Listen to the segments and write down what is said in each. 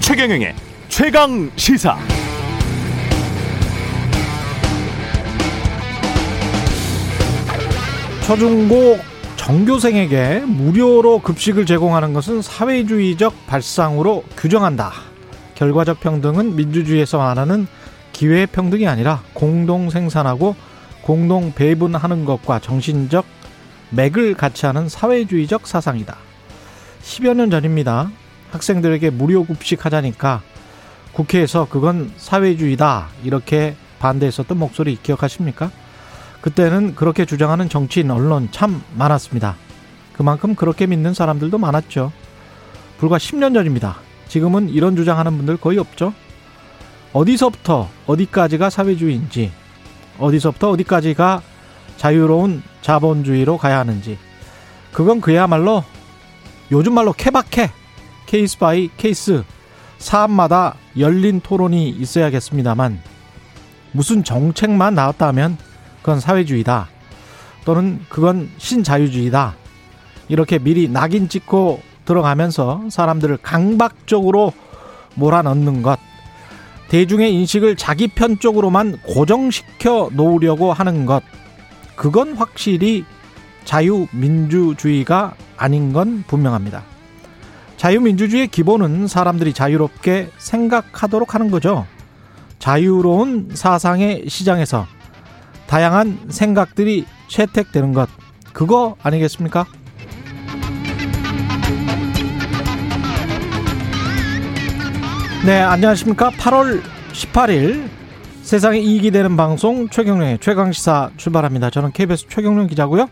최경영의 최강 시사. 초중고 정교생에게 무료로 급식을 제공하는 것은 사회주의적 발상으로 규정한다. 결과적 평등은 민주주의에서 말하는 기회 평등이 아니라 공동 생산하고 공동 배분하는 것과 정신적 맥을 같이 하는 사회주의적 사상이다. 10여 년 전입니다. 학생들에게 무료 급식 하자니까 국회에서 그건 사회주의다. 이렇게 반대했었던 목소리 기억하십니까? 그때는 그렇게 주장하는 정치인, 언론 참 많았습니다. 그만큼 그렇게 믿는 사람들도 많았죠. 불과 10년 전입니다. 지금은 이런 주장하는 분들 거의 없죠. 어디서부터 어디까지가 사회주의인지, 어디서부터 어디까지가 자유로운 자본주의로 가야 하는지, 그건 그야말로 요즘 말로 케바케, case by case, 사안마다 열린 토론이 있어야겠습니다만, 무슨 정책만 나왔다면 그건 사회주의다. 또는 그건 신자유주의다. 이렇게 미리 낙인 찍고 들어가면서 사람들을 강박적으로 몰아넣는 것. 대중의 인식을 자기 편 쪽으로만 고정시켜 놓으려고 하는 것. 그건 확실히 자유민주주의가 아닌 건 분명합니다. 자유민주주의의 기본은 사람들이 자유롭게 생각하도록 하는 거죠. 자유로운 사상의 시장에서 다양한 생각들이 채택되는 것 그거 아니겠습니까? 네, 안녕하십니까? 8월 18일 세상에 이익이 되는 방송 최경령의 최강시사 출발합니다. 저는 KBS 최경령 기자고요.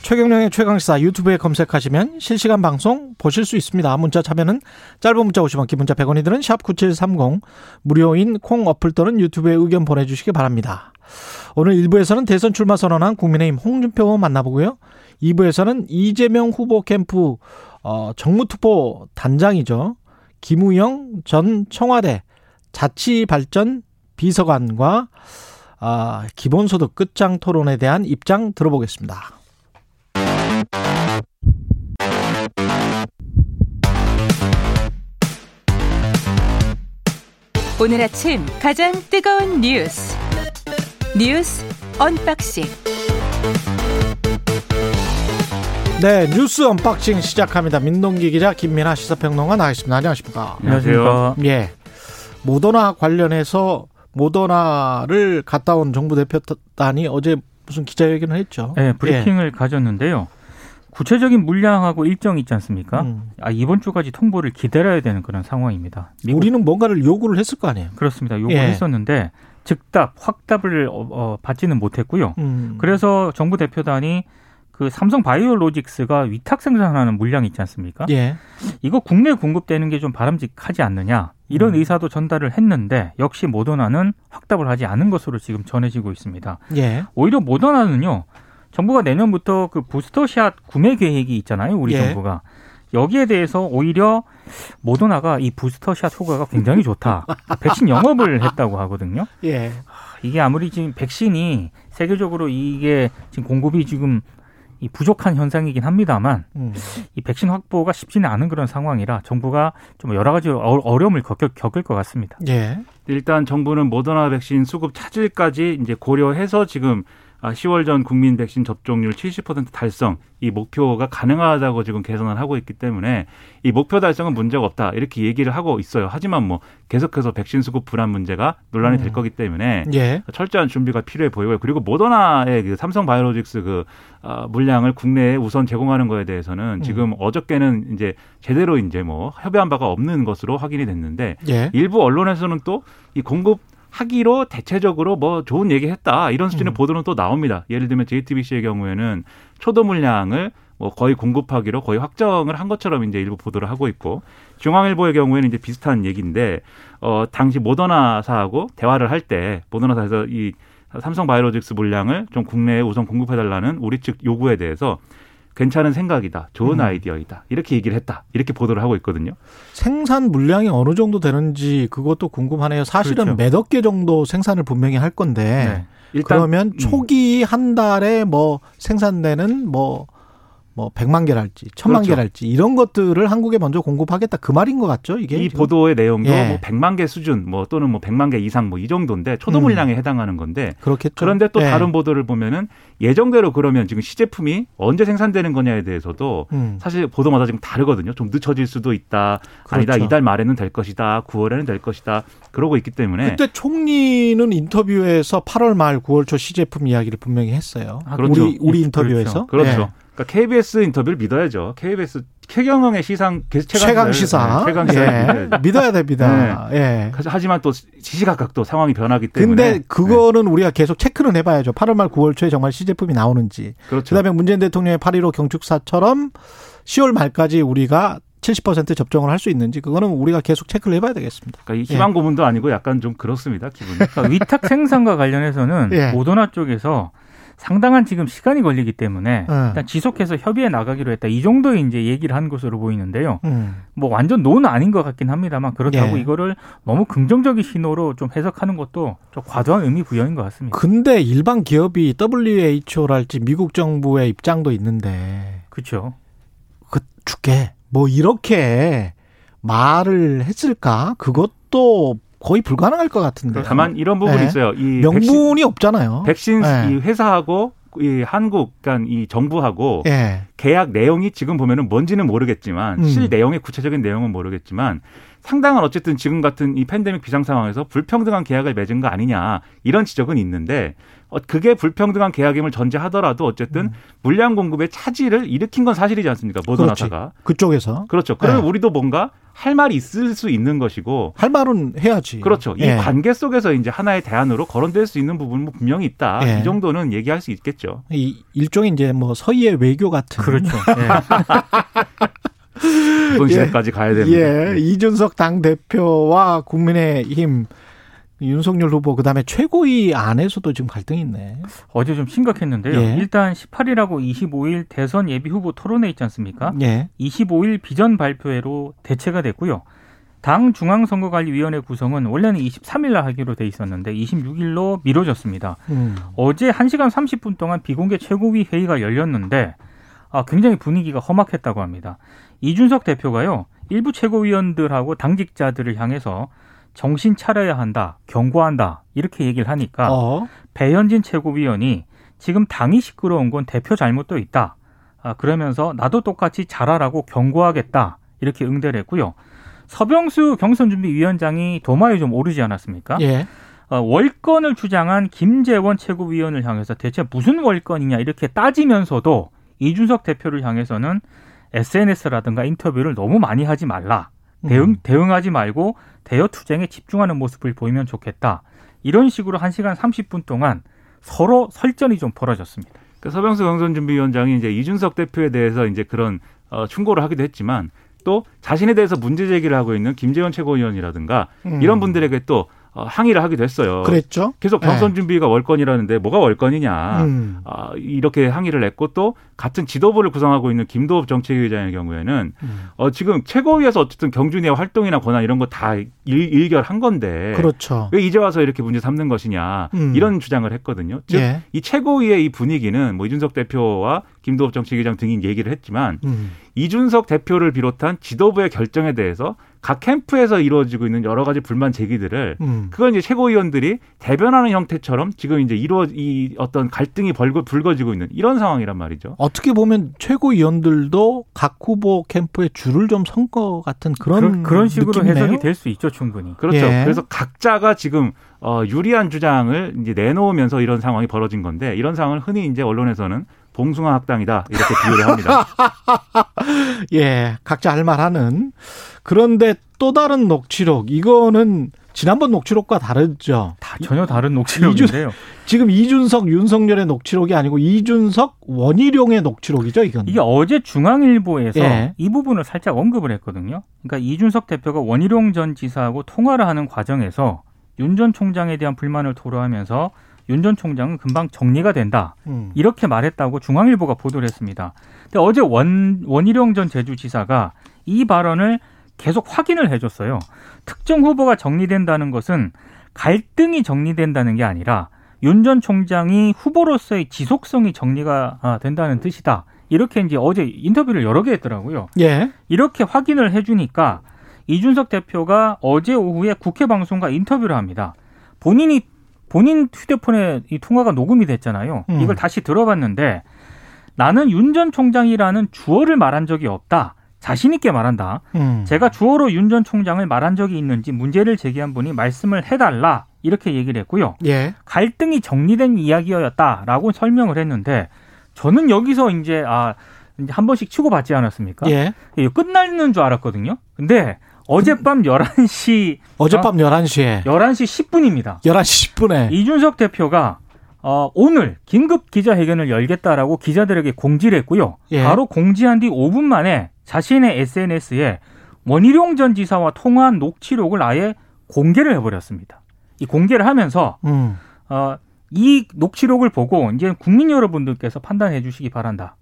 최경령의 최강시사 유튜브에 검색하시면 실시간 방송 보실 수 있습니다. 문자 참여는 짧은 문자 50원, 기본자 100원이 드는 샵9730 무료인 콩 어플 또는 유튜브에 의견 보내주시기 바랍니다. 오늘 1부에서는 대선 출마 선언한 국민의힘 홍준표 의원 만나보고요. 2부에서는 이재명 후보 캠프 어, 정무투표 단장이죠. 김우영 전 청와대 자치발전 비서관과 아, 기본소득 끝장 토론에 대한 입장 들어보겠습니다. 오늘 아침 가장 뜨거운 뉴스 뉴스 unboxing 네 뉴스 unboxing 시작합니다. 민동기 기자 김민아 시사평론가 나와있습니다. 안녕하십니까? 안녕하세요. 예. 모더나 관련해서 모더나를 갔다 온 정부 대표단이 어제 무슨 기자회견을 했죠. 네, 브리핑을 예. 가졌는데요. 구체적인 물량하고 일정이 있지 않습니까? 음. 아, 이번 주까지 통보를 기다려야 되는 그런 상황입니다. 미국... 우리는 뭔가를 요구를 했을 거 아니에요? 그렇습니다. 요구를 예. 했었는데 즉답, 확답을 어, 어, 받지는 못했고요. 음. 그래서 정부 대표단이 그 삼성 바이오로직스가 위탁 생산하는 물량이 있지 않습니까? 예. 이거 국내 공급되는 게 좀 바람직하지 않느냐 이런 음. 의사도 전달을 했는데 역시 모더나는 확답을 하지 않은 것으로 지금 전해지고 있습니다. 예. 오히려 모더나는요 정부가 내년부터 그 부스터샷 구매 계획이 있잖아요 우리 예. 정부가 여기에 대해서 오히려 모더나가 이 부스터샷 효과가 굉장히 좋다. 백신 영업을 했다고 하거든요. 예. 이게 아무리 지금 백신이 세계적으로 이게 지금 공급이 지금 이 부족한 현상이긴 합니다만 음. 이 백신 확보가 쉽지는 않은 그런 상황이라 정부가 좀 여러 가지 어려움을 겪을, 겪을 것 같습니다. 예. 일단 정부는 모더나 백신 수급 차질까지 이제 고려해서 지금 10월 아, 전 국민 백신 접종률 70% 달성 이 목표가 가능하다고 지금 개선을 하고 있기 때문에 이 목표 달성은 문제가 없다 이렇게 얘기를 하고 있어요. 하지만 뭐 계속해서 백신 수급 불안 문제가 논란이 될 음. 거기 때문에 예. 철저한 준비가 필요해 보이고요. 그리고 모더나의 그 삼성 바이오로직스 그 어, 물량을 국내에 우선 제공하는 거에 대해서는 지금 음. 어저께는 이제 제대로 이제 뭐 협의한 바가 없는 것으로 확인이 됐는데 예. 일부 언론에서는 또 이 공급 하기로 대체적으로 뭐 좋은 얘기 했다. 이런 수준의 음. 보도는 또 나옵니다. 예를 들면 JTBC의 경우에는 초도 물량을 뭐 거의 공급하기로 거의 확정을 한 것처럼 이제 일부 보도를 하고 있고 중앙일보의 경우에는 이제 비슷한 얘기인데 어 당시 모더나사하고 대화를 할 때 모더나사에서 이 삼성 바이오로직스 물량을 좀 국내에 우선 공급해 달라는 우리 측 요구에 대해서 괜찮은 생각이다. 좋은 음. 아이디어이다. 이렇게 얘기를 했다. 이렇게 보도를 하고 있거든요. 생산 물량이 어느 정도 되는지 그것도 궁금하네요. 사실은 그렇죠. 몇억 개 정도 생산을 분명히 할 건데 네. 일단 그러면 음. 초기 한 달에 뭐 생산되는 뭐, 뭐 100만 개랄지, 1000만 그렇죠. 개랄지 이런 것들을 한국에 먼저 공급하겠다. 그 말인 것 같죠? 이게 이 지금? 보도의 내용도 예. 뭐 100만 개 수준 뭐 또는 뭐 100만 개 이상 뭐 이 정도인데 초도 음. 물량에 해당하는 건데 그렇겠죠. 그런데 또 예. 다른 보도를 보면은 예정대로 그러면 지금 시제품이 언제 생산되는 거냐에 대해서도 음. 사실 보도마다 지금 다르거든요. 좀 늦춰질 수도 있다. 아니다. 그렇죠. 이달 말에는 될 것이다. 9월에는 될 것이다. 그러고 있기 때문에 그때 총리는 인터뷰에서 8월 말 9월 초 시제품 이야기를 분명히 했어요. 아, 그렇죠. 우리 우리 예, 인터뷰에서 그렇죠. 예. 그러니까 KBS 인터뷰를 믿어야죠. KBS 최경영의 시상 최강 시사, 네, 최강 시사 예. 믿어야 됩니다. 예. 하지만 또 시시각각 또 상황이 변하기 때문에 근데 그거는 우리가 계속 체크는 해봐야죠. 8월 말 9월 초에 정말 시제품이 나오는지. 네, 그렇죠. 그다음에 문재인 대통령의 8.15 경축사처럼 10월 말까지 우리가 70% 접종을 할 수 있는지 그거는 우리가 계속 체크를 해봐야 되겠습니다. 그러니까 이 희망 고문도 아니고 약간 좀 그렇습니다 기분이. 그러니까 위탁 생산과 관련해서는 예. 모더나 쪽에서 상당한 지금 시간이 걸리기 때문에 음. 일단 지속해서 협의해 나가기로 했다. 이 정도의 이제 얘기를 한 것으로 보이는데요. 음. 뭐 완전 노는 아닌 것 같긴 합니다만 그렇다고 예. 이거를 너무 긍정적인 신호로 좀 해석하는 것도 좀 과도한 의미 부여인 것 같습니다. 근데 일반 기업이 WHO랄지 미국 정부의 입장도 있는데 그렇죠. 그 줄게 뭐 이렇게 말을 했을까? 그것도 거의 불가능할 것 같은데. 다만 이런 부분이 네. 있어요. 이 명분이 백신, 없잖아요. 백신 네. 이 회사하고 이 한국 그러니까 이 정부하고 예. 계약 내용이 지금 보면은 뭔지는 모르겠지만 음. 실 내용의 구체적인 내용은 모르겠지만 상당한 어쨌든 지금 같은 이 팬데믹 비상 상황에서 불평등한 계약을 맺은 거 아니냐 이런 지적은 있는데 어, 그게 불평등한 계약임을 전제하더라도 어쨌든 물량 공급의 차질을 일으킨 건 사실이지 않습니까 모더나사가 그쪽에서 그렇죠. 그러면 네. 우리도 뭔가 할 말이 있을 수 있는 것이고 할 말은 해야지. 그렇죠. 이 예. 관계 속에서 이제 하나의 대안으로 거론될 수 있는 부분은 뭐 분명히 있다. 예. 이 정도는 얘기할 수 있겠죠. 이 일종의 이제 뭐 서희의 외교 같은. 그렇죠. 예. 그런 시대까지 가야 됩니다. 예, 이준석 당 대표와 국민의힘 윤석열 후보 그다음에 최고위 안에서도 지금 갈등이 있네. 어제 좀 심각했는데요. 예. 일단 18일하고 25일 대선 예비 후보 토론회 있지 않습니까? 예. 25일 비전 발표회로 대체가 됐고요. 당 중앙선거관리위원회 구성은 원래는 23일 날 하기로 돼 있었는데 26일로 미뤄졌습니다. 음. 어제 1시간 30분 동안 비공개 최고위 회의가 열렸는데 아, 굉장히 분위기가 험악했다고 합니다. 이준석 대표가요. 일부 최고위원들하고 당직자들을 향해서 정신 차려야 한다, 경고한다 이렇게 얘기를 하니까 어. 배현진 최고위원이 지금 당이 시끄러운 건 대표 잘못도 있다. 아, 그러면서 나도 똑같이 잘하라고 경고하겠다. 이렇게 응대를 했고요. 서병수 경선준비위원장이 도마에 좀 오르지 않았습니까? 예. 어, 월권을 주장한 김재원 최고위원을 향해서 대체 무슨 월권이냐 이렇게 따지면서도 이준석 대표를 향해서는 SNS라든가 인터뷰를 너무 많이 하지 말라. 대응, 음. 대응하지 말고 대여 투쟁에 집중하는 모습을 보이면 좋겠다. 이런 식으로 1시간 30분 동안 서로 설전이 좀 벌어졌습니다. 그 서병수 경선준비위원장이 이제 이준석 대표에 대해서 이제 그런 어, 충고를 하기도 했지만 또 자신에 대해서 문제 제기를 하고 있는 김재원 최고위원이라든가 음. 이런 분들에게 또 어, 항의를 하기도 했어요. 그랬죠. 계속 경선 준비가 월권이라는데 뭐가 월권이냐. 음. 아, 이렇게 항의를 했고 또 같은 지도부를 구성하고 있는 김도읍 정책위의장의 경우에는 음. 어, 지금 최고위에서 어쨌든 경준이의 활동이나 권한 이런 거 다 일결한 건데 그렇죠. 왜 이제 와서 이렇게 문제 삼는 것이냐 음. 이런 주장을 했거든요. 즉, 예. 이 최고위의 이 분위기는 뭐 이준석 대표와 김도읍 정책위의장 등이 얘기를 했지만 음. 이준석 대표를 비롯한 지도부의 결정에 대해서 각 캠프에서 이루어지고 있는 여러 가지 불만 제기들을 음. 그건 이제 최고위원들이 대변하는 형태처럼 지금 이제 이루어 이 어떤 갈등이 벌거 불거지고 있는 이런 상황이란 말이죠. 어떻게 보면 최고위원들도 각 후보 캠프에 줄을 좀 선 것 같은 그런 그런, 그런 식으로 느낌이네요. 해석이 될 수 있죠, 충분히. 그렇죠. 예. 그래서 각자가 지금 어 유리한 주장을 이제 내놓으면서 이런 상황이 벌어진 건데 이런 상황을 흔히 이제 언론에서는 봉숭아 학당이다 이렇게 비유를 합니다. 예, 각자 할 말하는. 그런데 또 다른 녹취록 이거는 지난번 녹취록과 다르죠. 다 전혀 다른 녹취록인데요. 지금 이준석, 윤석열의 녹취록이 아니고 이준석, 원희룡의 녹취록이죠, 이건. 이게 어제 중앙일보에서 예. 이 부분을 살짝 언급을 했거든요. 그러니까 이준석 대표가 원희룡 전 지사하고 통화를 하는 과정에서 윤 전 총장에 대한 불만을 토로하면서 윤 전 총장은 금방 정리가 된다. 음. 이렇게 말했다고 중앙일보가 보도를 했습니다. 근데 어제 원, 원희룡 전 제주지사가 이 발언을 계속 확인을 해줬어요. 특정 후보가 정리된다는 것은 갈등이 정리된다는 게 아니라 윤 전 총장이 후보로서의 지속성이 정리가 아, 된다는 뜻이다. 이렇게 이제 어제 인터뷰를 여러 개 했더라고요. 예. 이렇게 확인을 해주니까 이준석 대표가 어제 오후에 국회 방송과 인터뷰를 합니다. 본인이 본인 휴대폰에 이 통화가 녹음이 됐잖아요. 음. 이걸 다시 들어봤는데 나는 윤 전 총장이라는 주어를 말한 적이 없다. 자신 있게 말한다. 음. 제가 주어로 윤 전 총장을 말한 적이 있는지 문제를 제기한 분이 말씀을 해달라 이렇게 얘기를 했고요. 예. 갈등이 정리된 이야기였다라고 설명을 했는데 저는 여기서 이제 아 한 번씩 치고 받지 않았습니까? 예. 끝나는 줄 알았거든요. 근데 어젯밤 11시 어젯밤 11시에 11시 10분입니다. 11시 10분에 이준석 대표가 어, 오늘 긴급 기자회견을 열겠다라고 기자들에게 공지를 했고요. 예. 바로 공지한 뒤 5분 만에 자신의 SNS에 원희룡 전 지사와 통화한 녹취록을 아예 공개를 해버렸습니다. 이 공개를 하면서 음. 어, 이 녹취록을 보고 이제 국민 여러분들께서 판단해 주시기 바란다.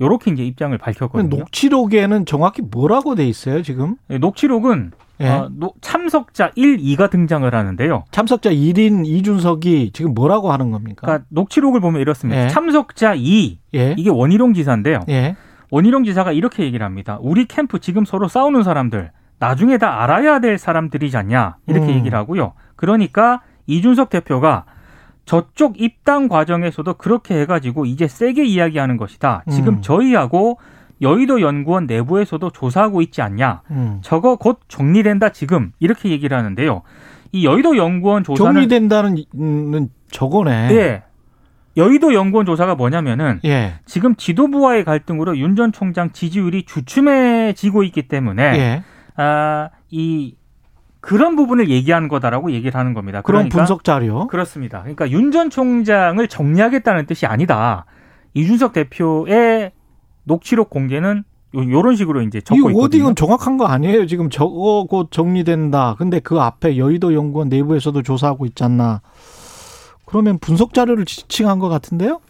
요렇게 이제 입장을 밝혔거든요. 녹취록에는 정확히 뭐라고 돼 있어요, 지금? 네, 녹취록은 예. 어, 노- 참석자 1, 2가 등장을 하는데요. 참석자 1인 이준석이 지금 뭐라고 하는 겁니까? 그러니까 녹취록을 보면 이렇습니다. 예. 참석자 2, 예. 이게 원희룡 지사인데요. 예. 원희룡 지사가 이렇게 얘기를 합니다. 우리 캠프 지금 서로 싸우는 사람들 나중에 다 알아야 될 사람들이지 않냐 이렇게 음. 얘기를 하고요. 그러니까 이준석 대표가 저쪽 입당 과정에서도 그렇게 해가지고 이제 세게 이야기하는 것이다. 지금 음. 저희하고 여의도 연구원 내부에서도 조사하고 있지 않냐. 음. 저거 곧 정리된다 지금 이렇게 얘기를 하는데요. 이 여의도 연구원 조사는 정리된다는 는 저거네. 네. 여의도 연구원 조사가 뭐냐면은 예. 지금 지도부와의 갈등으로 윤 전 총장 지지율이 주춤해지고 있기 때문에 예. 아, 이 그런 부분을 얘기하는 거다라고 얘기를 하는 겁니다. 그런 그러니까 분석 자료. 그렇습니다. 그러니까 윤 전 총장을 정리하겠다는 뜻이 아니다. 이준석 대표의 녹취록 공개는 요, 요런 식으로 이제 이 적고 있거든요. 워딩은 정확한 거 아니에요. 지금 저거 곧 정리된다. 근데 그 앞에 여의도 연구원 내부에서도 조사하고 않나. 그러면 분석 자료를 지칭한 것 같은데요?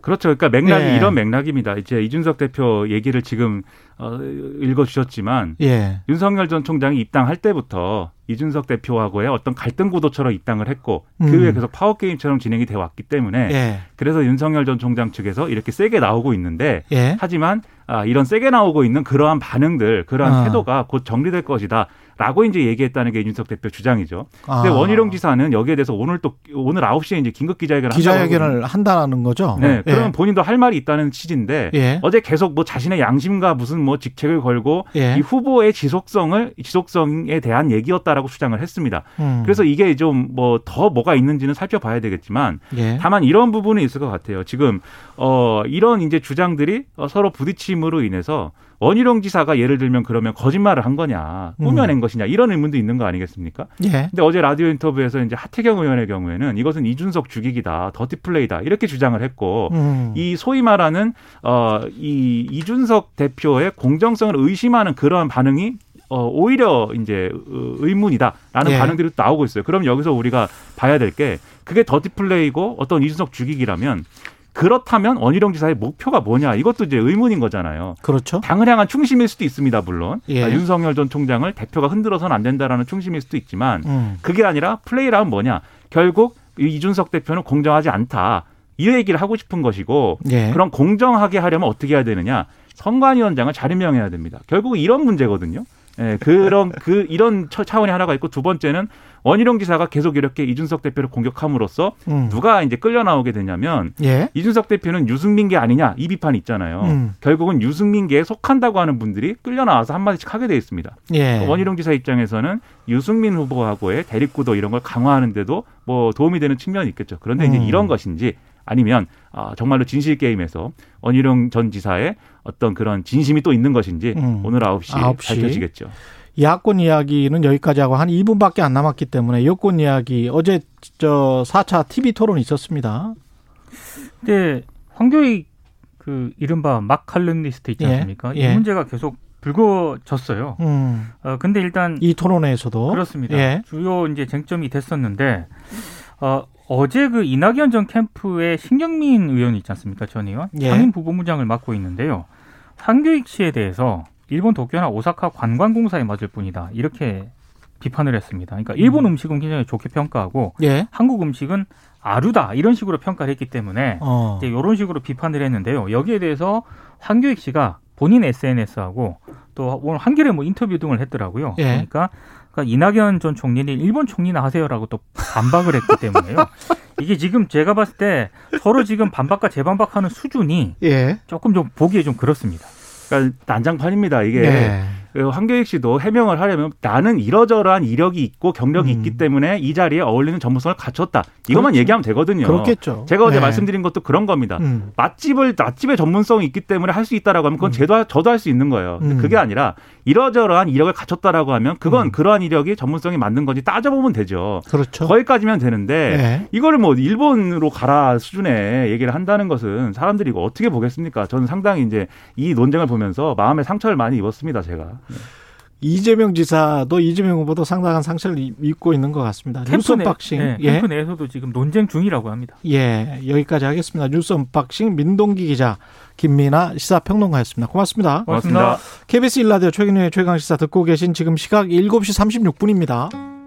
그렇죠. 그러니까 맥락이 예. 이런 맥락입니다. 이제 이준석 대표 얘기를 지금 어, 읽어주셨지만 예. 윤석열 전 총장이 입당할 때부터 이준석 대표하고의 어떤 갈등 구도처럼 입당을 했고 그 음. 후에 계속 파워 게임처럼 진행이 되어 왔기 때문에 예. 그래서 윤석열 전 총장 측에서 이렇게 세게 나오고 있는데 예. 하지만 아, 이런 세게 나오고 있는 그러한 반응들, 그러한 아. 태도가 곧 정리될 것이다. 라고 이제 얘기했다는 게 이준석 대표 주장이죠. 근데 아. 원희룡 지사는 여기에 대해서 오늘 또 오늘 9시에 이제 긴급 기자회견을 기자회견을 한다는 거죠. 네, 예. 그러면 본인도 할 말이 있다는 취지인데 예. 어제 계속 뭐 자신의 양심과 무슨 뭐 직책을 걸고 예. 이 후보의 지속성을 지속성에 대한 얘기였다라고 주장을 했습니다. 음. 그래서 이게 좀 뭐 더 뭐가 있는지는 살펴봐야 되겠지만 예. 다만 이런 부분이 있을 것 같아요. 지금 어 이런 이제 주장들이 어, 서로 부딪힘으로 인해서 원희룡 지사가 예를 들면 그러면 거짓말을 한 거냐, 꾸며낸 것이냐 이런 의문도 있는 거 아니겠습니까? 예. 근데 어제 라디오 인터뷰에서 이제 하태경 의원의 경우에는 이것은 이준석 죽이기다, 더티 플레이다 이렇게 주장을 했고 음. 이 소위 말하는 어이 이준석 대표의 공정성을 의심하는 그러한 반응이 어 오히려 이제 어, 의문이다라는 예. 반응들이 또 나오고 있어요. 그럼 여기서 우리가 봐야 될 게 그게 더티 플레이고 어떤 이준석 죽이기라면 그렇다면 원희룡 지사의 목표가 뭐냐 이것도 이제 의문인 거잖아요. 그렇죠. 당을 향한 충심일 수도 있습니다, 물론. 예. 아, 윤석열 전 총장을 대표가 흔들어서는 안 된다라는 충심일 수도 있지만 음. 그게 아니라 플레이라면 뭐냐? 결국 이 이준석 대표는 공정하지 않다. 이 얘기를 하고 싶은 것이고 예. 그럼 공정하게 하려면 어떻게 해야 되느냐? 선관위원장을 잘 임명해야 됩니다. 결국 이런 문제거든요. 예, 그런 그 이런 처- 차원이 하나가 있고 두 번째는 원희룡 지사가 계속 이렇게 이준석 대표를 공격함으로써 음. 누가 이제 끌려 나오게 되냐면 예. 이준석 대표는 유승민계 아니냐 이 비판이 있잖아요. 음. 결국은 유승민계에 속한다고 하는 분들이 끌려 나와서 한 마디씩 하게 돼 있습니다. 예. 원희룡 지사 입장에서는 유승민 후보하고의 대립구도 이런 걸 강화하는데도 뭐 도움이 되는 측면이 있겠죠. 그런데 이제 음. 이런 것인지 아니면 아, 정말로 진실 게임에서 원희룡 전 지사의 어떤 그런 진심이 또 있는 것인지 음. 오늘 9시, 9시. 밝혀지겠죠. 야권 이야기는 여기까지 하고 한 2분밖에 안 남았기 때문에 여권 이야기 어제 저 4차 TV 토론 있었습니다. 근데 황교익 그 이른바 막 칼럼니스트 있지 예, 않습니까? 예. 이 문제가 계속 불거졌어요. 음. 어, 근데 일단 이 토론회에서도 그렇습니다. 예. 주요 이제 쟁점이 됐었는데 어, 어제 그 이낙연 전 캠프의 신경민 의원이 있지 않습니까? 전 의원 예. 상임 부부무장을 맡고 있는데요. 황교익 씨에 대해서 일본 도쿄나 오사카 관광공사에 맞을 뿐이다. 이렇게 비판을 했습니다. 그러니까 일본 음. 음식은 굉장히 좋게 평가하고 예. 한국 음식은 아류다 이런 식으로 평가를 했기 때문에 어. 이제 이런 식으로 비판을 했는데요. 여기에 대해서 황교익 씨가 본인 SNS하고 또 오늘 한겨레 뭐 인터뷰 등을 했더라고요. 예. 그러니까, 그러니까 이낙연 전 총리는 일본 총리나 하세요라고 또 반박을 했기 때문에요. 이게 지금 제가 봤을 때 서로 지금 반박과 재반박하는 수준이 예. 조금 좀 보기에 좀 그렇습니다. 그러니까 난장판입니다. 이게 예. 그 황교익 씨도 해명을 하려면 나는 이러저러한 이력이 있고 경력이 음. 있기 때문에 이 자리에 어울리는 전문성을 갖췄다. 이것만 그렇죠. 얘기하면 되거든요. 그렇겠죠. 제가 어제 예. 말씀드린 것도 그런 겁니다. 음. 맛집을 맛집의 전문성이 있기 때문에 할 수 있다라고 하면 그건 음. 저도 저도 할 수 있는 거예요. 음. 그게 아니라 이러저러한 이력을 갖췄다라고 하면 그건 음. 그러한 이력이 전문성이 맞는 건지 따져보면 되죠. 그렇죠. 거기까지면 되는데 예. 이거를 뭐 일본으로 가라 수준의 얘기를 한다는 것은 사람들이 이거 어떻게 보겠습니까? 저는 상당히 이제 이 논쟁을 보면서 마음에 상처를 많이 입었습니다, 제가. 이재명 지사도 이재명 후보도 상당한 상처를 입- 입고 있는 것 같습니다. 뉴스 내- unboxing. 네, 예. 캠프 내에서도 지금 논쟁 중이라고 합니다. 예. 여기까지 하겠습니다. 뉴스 unboxing 민동기 기자, 김민아 시사평론가였습니다. 고맙습니다. 고맙습니다. KBS 일라디오 최근의 최강 시사 듣고 계신 지금 시각 7시 36분입니다.